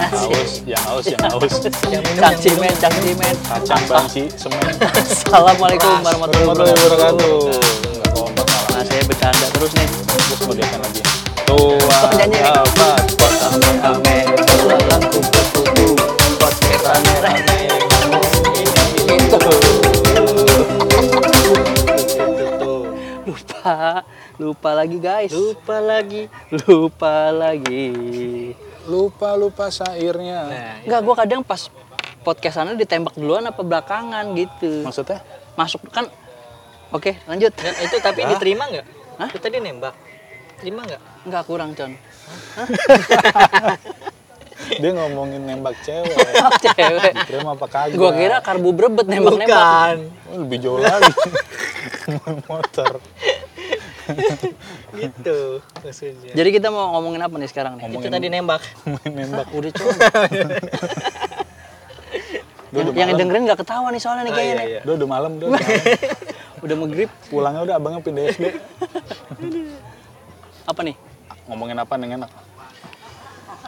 yang haus, yang haus, yang haus. Yang minum cimen, cang cimen. Kacang banci, semen. Assalamualaikum warahmatullahi wabarakatuh. Nah, saya bercanda terus nih. Terus mau diapain lagi? Tua Oh, nyanyi nih. apa? Pot Ame, belalang kupu-kupu, podcast rame-rame. Itu. Lupa, lupa lagi guys. Lupa lagi. Lupa lagi. Lupa lupa syairnya. Nah, Enggak, gua kadang pas podcastannya ditembak duluan apa belakangan gitu. Maksudnya? Masuk kan. Oke, lanjut. ya, itu tapi diterima nggak? Hah? Itu tadi nembak. Terima nggak? Enggak kurang, Con. Dia ngomongin nembak cewek. Cewek. Terima apa kagak? Gua kira karbu brebet nembak-nembak. Bukan. Oh, lebih jauh lagi. Motor. gitu maksudnya. Jadi kita mau ngomongin apa nih sekarang nih? Itu tadi nembak. Main nembak. Udah udah yang malam. dengerin nggak ketawa nih soalnya nih Oh, kayaknya iya, nih. iya. Udah udah malam, udah. udah malam. Udah maghrib. Pulangnya udah abangnya pindah SD. Apa nih? Ngomongin apa yang enak?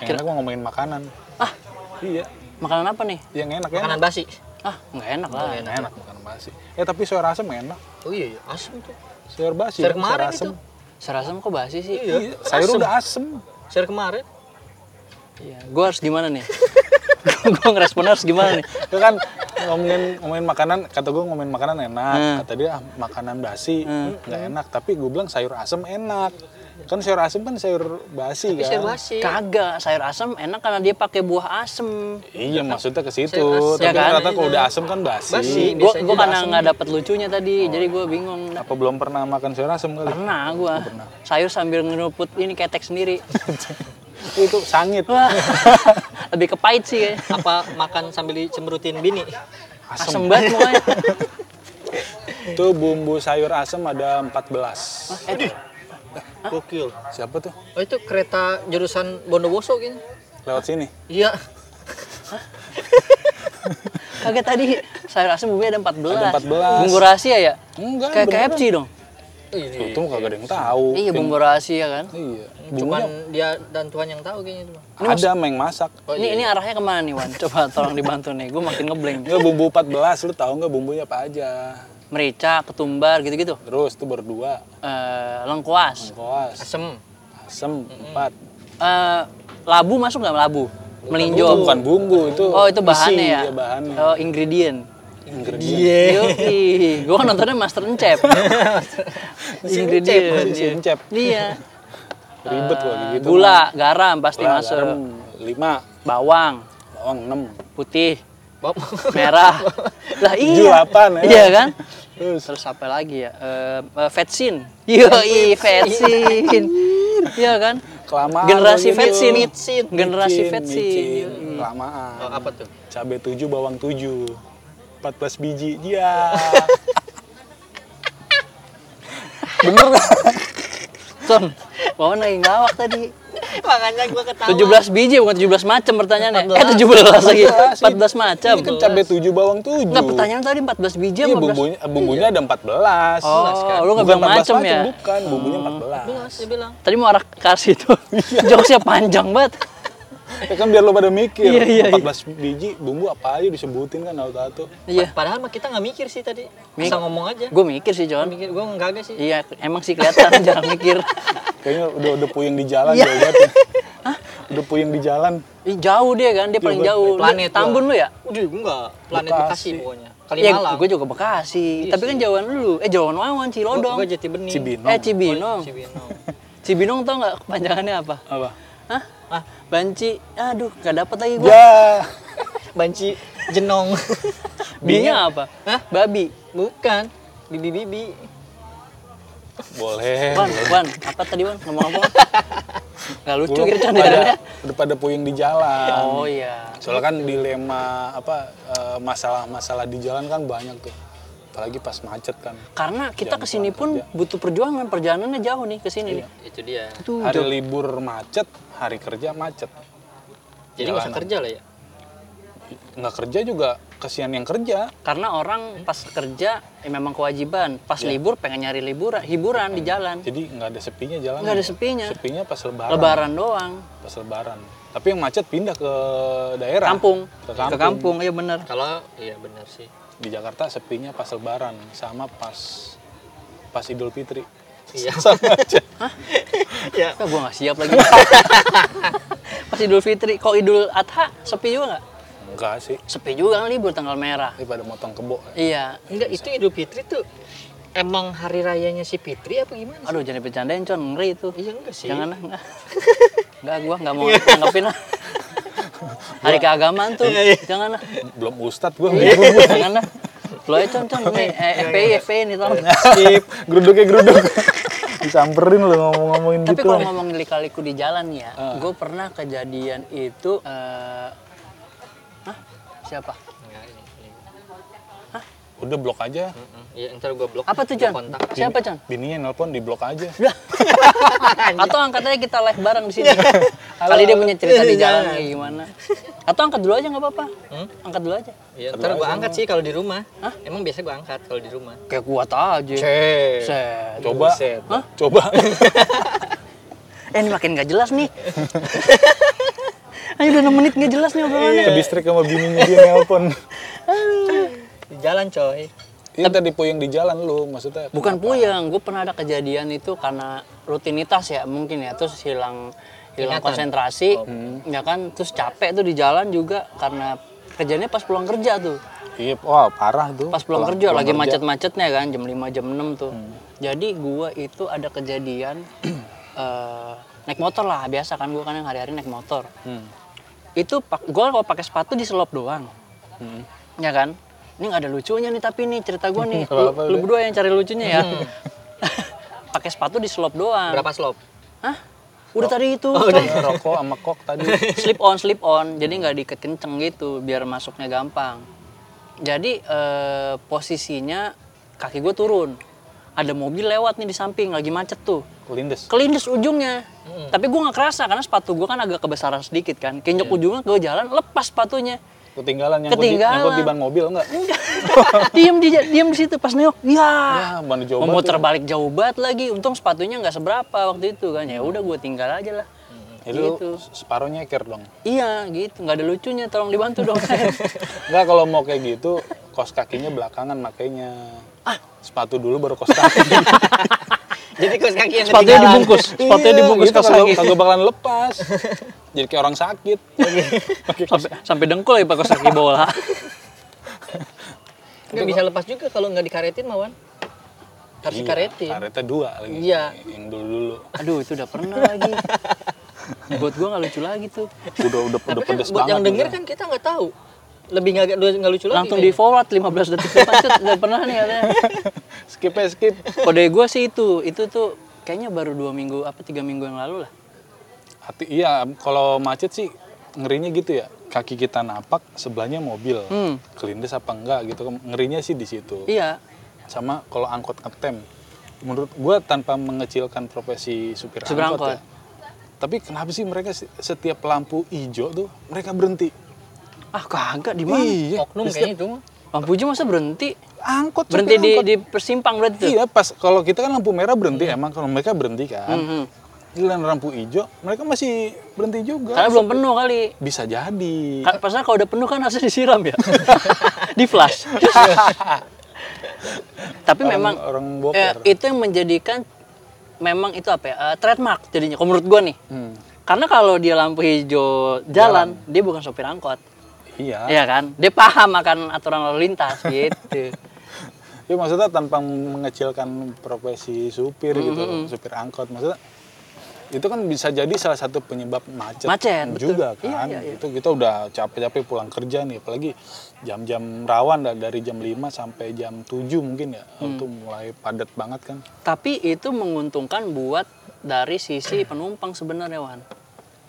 Yang enak mah ngomongin makanan. Ah, Iya, makanan apa nih? yang enak ya. Makanan basi. Ah, nggak enak lah. Enak, enak makanan basi. Eh tapi sayur asem enak. Oh iya, iya. asem tuh. Sayur basi. Sayur kan, kemarin asem. itu. Serasam kok basi sih? Iya. Sayur asem. udah asem. Sayur kemarin. Iya. Gua harus gimana nih? gua ngerespon harus gimana nih? Itu kan ngomongin ngomongin makanan, kata gue ngomongin makanan enak. Hmm. Kata dia ah, makanan basi Hmm. nggak enak. Tapi gue bilang sayur asem enak. Kan sayur asem kan sayur basi Tapi kan. sayur basi. Kagak, sayur asam enak karena dia pakai buah asem. Iya maksudnya ke situ. Asem. Tapi Ya kan? ternyata kalau udah asem kan basi. Basi. Gua udah karena asem. nggak dapet lucunya tadi, jadi gua bingung. Apa belum pernah makan sayur asem kali? Pernah gua. pernah. Sayur sambil ngeruput ini ketek sendiri. Itu sangit. Lebih ke pahit sih kayaknya. Apa makan sambil dicemberutin bini? Asem banget mukanya. Itu bumbu sayur asem ada 14. Eh, Gokil. Siapa tuh? Oh itu kereta jurusan Bondowoso kan? Lewat sini. Iya. Kagak tadi sayur asem bumbunya ada 14. Ada 14. Bumbu rahasia ya? Enggak, Kayak. KFC dong. Iya. Itu mah kagak ada yang tahu. Iya, bumbu rahasia kan. Iya. Cuman dia dan Tuhan yang tahu kayaknya itu. Bang. ada yang masak. Oh, ini iya. ini arahnya ke mana nih Wan? Coba tolong dibantu nih. Gue makin ngeblank. Enggak bumbu 14, lu tahu nggak bumbunya apa aja? Merica, ketumbar gitu-gitu. Terus tuh berdua, Eh, lengkuas. koas, Asem. asem, empat. Eh, labu masuk nggak labu? Itu Melinjo. bukan bumbu itu. Oh itu bahannya isi, ya? Iya, bahannya. Oh ingredient. Ingredient. Iya. Yoi, gue kan nontonnya Master Encep. Ingredient. Encep. Iya. Ribet kok Eh, gitu. Gula, garam pasti Gula, masuk. garam, lima, Bawang, bawang enam, putih, merah. lah iya. delapan ya. Iya kan? Terus Terus apa lagi ya? Eh, eh, vetsin. Yoi, vetsin. Iya kan? kelamaan. Generasi vetsin. Generasi vetsin. Kelamaan. Oh, apa tuh? Cabai tujuh, bawang tujuh. 14 biji. Iya. Bener nggak? Son, Wawan lagi ngawak tadi. Makanya gua ketawa. 17 biji bukan 17 macam pertanyaannya. 14. Eh 17 lagi. 14. 14 macam. Ini kan cabai tujuh, bawang tujuh. Enggak pertanyaan tadi 14 biji Iya, 14? bumbunya, bumbunya ada 14. Oh, lu nggak bilang 14 macam ya? Bukan, bumbunya 14. Jelas dia bilang. Tadi mau arah ke arah situ. Iya. Jokesnya panjang banget. Ya kan biar lo pada mikir. Iya, iya, iya. 14 biji bumbu apa aja disebutin kan auto-auto. Iya. Padahal mah kita nggak mikir sih tadi. Mik- Bisa ngomong aja. Gue mikir sih, John. mikir gua enggak sih. Iya, emang sih kelihatan jangan mikir. Kayaknya udah udah puyeng di jalan Iya. jauh banget. ya. Udah puyeng di jalan. Ih, jauh dia kan, dia paling jauh. Planet Tambun lu ya? Udah, gua enggak. Planet Bekasi. Bekasi pokoknya. Iya, Kalimalang. gue juga Bekasi. Iya Tapi kan sih. jauhan lu. Eh, jauhan Wawan, Gua, Cilodong. jati bening. Cibinong. Eh, Cibinong. Cibinong. Cibinong tau nggak kepanjangannya apa? Apa? Hah? Ah, Banci. Aduh, gak dapet lagi gua. Ya. banci jenong. B-nya apa? Hah? Babi. Bukan. Bibi-bibi. Boleh. Wan, Wan, apa tadi Wan? Ngomong apa? Gak lucu gitu kan pada, ya. udah pada puyeng di jalan. Oh iya. Soalnya kan dilema apa eh, masalah-masalah di jalan kan banyak tuh. Apalagi pas macet kan. Karena kita ke sini pun butuh perjuangan, perjalanannya jauh nih ke sini nih. Itu dia. Itu Hari jauh. libur macet, hari kerja macet. Jadi nggak usah kerja lah ya. Nggak kerja juga kasihan yang kerja. Karena orang pas kerja ya memang kewajiban, pas libur pengen nyari liburan, hiburan di jalan. Jadi nggak ada sepinya jalan. Nggak ada sepinya. Sepinya pas lebaran. Lebaran doang. Pas lebaran. Tapi yang macet pindah ke daerah. Kampung. Ke Ke kampung. kampung, iya bener. Kalau iya benar sih. Di Jakarta sepinya pas lebaran sama pas pas Idul Fitri. Iya. Sama aja. ya. Ya, gue gak siap lagi. Pas Idul Fitri, kok Idul Adha sepi juga nggak? Enggak sih. Sepi juga kan libur tanggal merah. Ini pada motong kebo. Iya. Enggak, itu Idul Fitri tuh emang hari rayanya si Fitri apa gimana? sih? Aduh jangan bercandain con, ngeri itu. Iya enggak sih. Jangan lah, enggak. Enggak, gua enggak mau nanggepin lah. Hari keagamaan tuh, Iya, iya. jangan lah. Belum ustad gua. jangan lah. Lo aja con, con, nih, FPI, FPI nih tolong. Skip. Geruduknya geruduk. Disamperin lu ngomong-ngomongin Tapi gitu. kalau ngomong lika-liku di jalan ya, Ah. gue pernah kejadian itu, eh, hah? Siapa? Udah blok aja. Iya, ntar gua blok. Apa tuh, Con? Kontak. Siapa, Con? Bininya nelpon di blok aja. Atau angkat aja kita live bareng di sini. Kali dia punya cerita di jalan kayak gimana. Atau angkat dulu aja nggak apa-apa. Hmm? Angkat dulu aja. Iya, ntar gua angkat sih kalau di rumah. Emang biasa gua angkat kalau di rumah. Kayak kuat aja. Cek. Set. Coba. Hah? Coba. Eh ini makin gak jelas nih. Ayo udah 6 menit gak jelas nih obrolannya. Ke distrik sama bininya dia nelpon. Di jalan, coy. Iya tadi puyeng di jalan lu maksudnya. Bukan puyeng, gue pernah ada kejadian itu karena rutinitas ya mungkin ya, terus hilang hilang Ingatan. konsentrasi, Oh. ya kan, terus capek tuh di jalan juga karena kerjanya pas pulang kerja tuh, Iya, wah parah tuh. pas pulang, kerja pulang lagi kerja. macet-macetnya kan, jam 5 jam 6 tuh. Jadi gua itu ada kejadian eh, naik motor lah, biasa kan gua kan yang hari-hari naik motor. Hmm. Itu gua kalau pakai sepatu di selop doang, Hmm. ya kan? Ini nggak ada lucunya nih tapi nih cerita gua nih, lu, udah. lu berdua yang cari lucunya ya. pakai sepatu di selop doang. Berapa slop? Hah? Udah tadi itu. Iya, rokok sama kok tadi. slip on, slip on. Jadi nggak diikat kenceng gitu, biar masuknya gampang. Jadi eh, posisinya kaki gue turun. Ada mobil lewat nih di samping, lagi macet tuh. Lindes. Kelindes ujungnya. Tapi gue nggak kerasa karena sepatu gue kan agak kebesaran sedikit kan. Kinjek ujungnya ke jalan, lepas sepatunya. Ketinggalan nyangkut, Ketinggalan. Di, nyangkut di ban mobil enggak? diem di diem di situ pas neok. Ya. Ya, jauh Mau banget muter balik jauh banget lagi. Untung sepatunya nggak seberapa waktu itu kan. Ya udah gue tinggal aja lah. Itu Gitu. separuh nyeker dong. Iya gitu, nggak ada lucunya. Tolong dibantu dong. Enggak kalau mau kayak gitu, kos kakinya belakangan makanya. Ah. Sepatu dulu baru kos kaki. Jadi kos kaki yang Sepatunya ketinggalan. dibungkus, sepatunya Iya, dibungkus gitu, kaki. Kagak bakalan lepas. Jadi kayak orang sakit. sampai sampai dengkul ya pakai kaki bola. Nggak bisa lepas juga kalau nggak dikaretin, Mawan. Harus Iya, dikaretin. Karetnya dua lagi. Iya. Yang dulu-dulu. Aduh itu udah pernah lagi. Buat gua nggak lucu lagi tuh. Udah udah Tapi udah kan pedes buat banget. yang denger kan kita nggak tahu. Lebih nggak nggak lucu lagi. Langsung di forward 15 detik set, udah pernah nih katanya. Skip ya skip. Kode gua sih itu, itu tuh kayaknya baru dua minggu apa tiga minggu yang lalu lah. Hati iya kalau macet sih ngerinya gitu ya. Kaki kita napak sebelahnya mobil. Hmm. Kelindes apa enggak gitu. Ngerinya sih di situ. Iya. Sama kalau angkot ngetem. Menurut gua tanpa mengecilkan profesi supir, Supir angkot, angkot. ya. Tapi kenapa sih mereka setiap lampu hijau tuh mereka berhenti? Ah kagak di mana? Iya. Oknum kayaknya itu mah. Lampu hijau masa berhenti? Angkot Berhenti di, angkot. di persimpang berarti? Iya pas kalau kita kan lampu merah berhenti emang kalau mereka berhenti kan. Hmm, hmm. Giliran lampu hijau mereka masih berhenti juga. Karena belum penuh kali. Bisa jadi. Ka- Pasal kalau udah penuh kan harusnya disiram ya. di flash. Tapi Orang- memang orang eh, boker. itu yang menjadikan memang itu apa ya? eh, trademark jadinya. Kalau menurut gua nih. Hmm. Karena kalau dia lampu hijau jalan, dia bukan sopir angkot. Iya. Iya kan? Dia paham akan aturan lalu lintas gitu. Ya maksudnya tanpa mengecilkan profesi supir gitu, Mm-hmm. supir angkot. Maksudnya itu kan bisa jadi salah satu penyebab macet, Macet, betul. juga Iya, kan. iya, iya. Itu kita udah capek-capek pulang kerja nih, apalagi jam-jam rawan dari jam 5 sampai jam 7 mungkin ya. Hmm. Itu mulai padat banget kan. Tapi itu menguntungkan buat dari sisi penumpang sebenarnya Wan.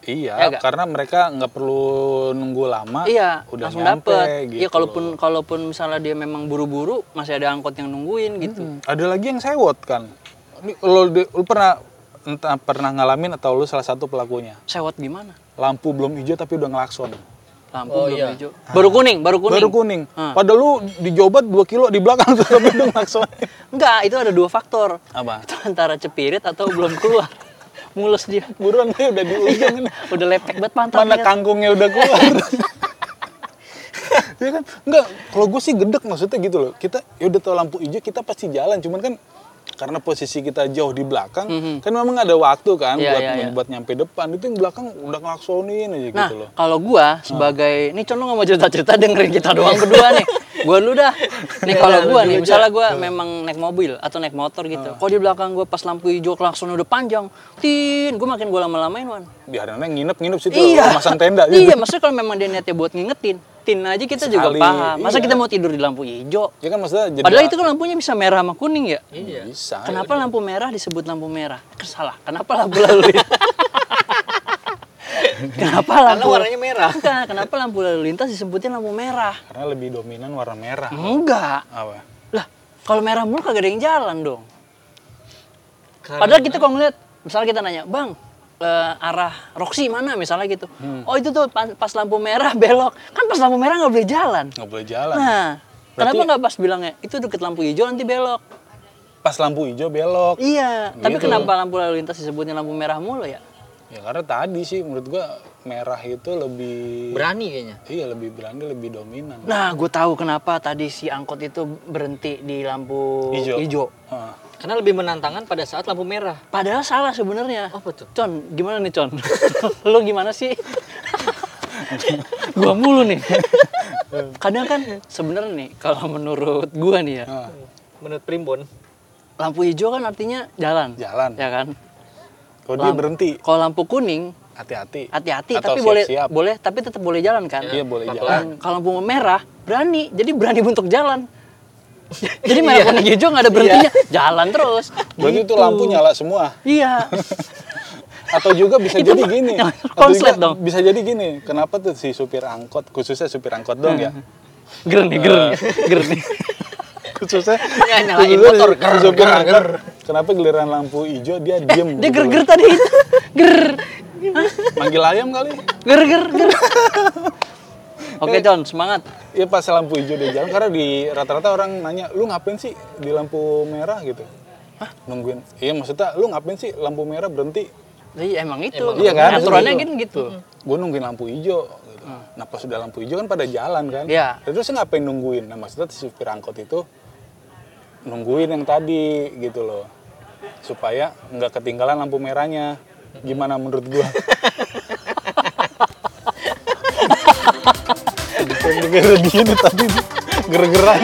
Iya, Ya karena mereka nggak perlu nunggu lama, Iya, udah langsung nyampe dapet. gitu. Iya, kalaupun kalaupun misalnya dia memang buru-buru, masih ada angkot yang nungguin gitu. Hmm, Ada lagi yang sewot kan. Ini lo, lu pernah entah pernah ngalamin atau lu salah satu pelakunya. Sewot gimana? Lampu belum hijau tapi udah ngelakson. Lampu Oh, belum iya. hijau. Baru kuning, baru kuning. Baru kuning. Hmm. Padahal lu di Jobat 2 kilo di belakang tuh tapi udah ngelakson. Enggak, itu ada dua faktor. Apa? Itu antara cepirit atau belum keluar. mulus dia buruan nih udah di ujung udah lepek banget pantatnya Mana kangkungnya udah keluar. ya kan? Enggak, kalau gue sih gedek maksudnya gitu loh. Kita ya udah tahu lampu hijau kita pasti jalan, cuman kan karena posisi kita jauh di belakang, kan memang ada waktu kan. Iya, buat iya, iya. buat nyampe depan. Itu yang belakang udah ngelaksonin aja Nah, gitu loh. kalau gua sebagai ini Con lu mau cerita-cerita dengerin kita doang berdua nih. Gua dulu dah. Nih kalau gua nih, misalnya gua memang naik mobil atau naik motor gitu. Kalau di belakang gua pas lampu hijau klakson udah panjang, tin, gua makin gua lama-lamain, Wan. Biarin aja nginep-nginep situ, Iya. masang tenda Iya, gitu. maksudnya kalau memang dia niatnya buat ngingetin, tin aja kita juga Sekali, paham. Masa iya. kita mau tidur di lampu hijau? Ya kan maksudnya jadi Padahal itu kan lampunya bisa merah sama kuning ya. Iya. bisa. Kenapa lampu merah disebut lampu merah? Eh, Salah. Kenapa lampu lalu lintas? Kenapa Karena lampu warnanya merah. Enggak, kenapa lampu lalu lintas disebutnya lampu merah? Karena lebih dominan warna merah. Enggak. Apa? Lah, kalau merah mulu kagak ada yang jalan dong. Karena- Padahal kita kalau ngeliat, misalnya kita nanya, Bang, eh, arah Roxy mana misalnya gitu. Hmm. Oh itu tuh pas, pas lampu merah belok. Kan pas lampu merah nggak boleh jalan. Nggak boleh jalan. Nah, Berarti- kenapa nggak pas bilangnya, itu deket lampu hijau nanti belok. Pas lampu hijau belok. Iya, tapi Gitu. kenapa lampu lalu lintas disebutnya lampu merah mulu ya? Ya karena tadi sih menurut gua merah itu lebih berani kayaknya. Iya lebih berani, lebih dominan. Nah, gue tahu kenapa tadi si angkot itu berhenti di lampu Hijau. hijau. Ah. Karena lebih menantangkan pada saat lampu merah. Padahal salah sebenarnya. Apa tuh? Con, gimana nih Con? Lu gimana sih? gua mulu nih. Kadang kan sebenarnya nih kalau menurut gua nih ya, Ah, Menurut Primbon, lampu hijau kan artinya jalan. jalan. Ya kan? Kalau dia berhenti, Kalau lampu kuning hati-hati. hati-hati tapi boleh siap-siap. boleh tapi tetap boleh jalan kan? Iya boleh jalan. Kalau lampu merah berani, jadi berani untuk jalan. jadi merah kuning hijau nggak ada berhentinya, jalan terus. Berarti itu Gitu. lampu nyala semua. Iya. Atau juga bisa jadi gini. konslet dong. Bisa jadi gini. Kenapa tuh si supir angkot, khususnya supir angkot dong ya? Ger nih, ger nih, ger nih. khususnya Ya, nyalain motor. si supir angkot. Kenapa giliran lampu hijau dia diem? Dia gitu ger-ger tadi itu. Ger. Manggil ayam kali? Ger ger ger. Oke, John, semangat. Iya pas lampu hijau dia jalan karena di rata-rata orang nanya, lu ngapain sih di lampu merah gitu? Hah? Nungguin. Iya maksudnya lu ngapain sih lampu merah berhenti? Iya, emang itu. Iya kan? Aturannya Gitu. kan gitu. Gue nungguin lampu hijau. Gitu. Nah pas sudah lampu hijau kan pada jalan kan? Iya. Terus ngapain nungguin? Nah maksudnya si supir angkot itu nungguin yang tadi gitu loh. Supaya nggak ketinggalan lampu merahnya. Gimana menurut gua? Gara-gara dia tadi ger-geran.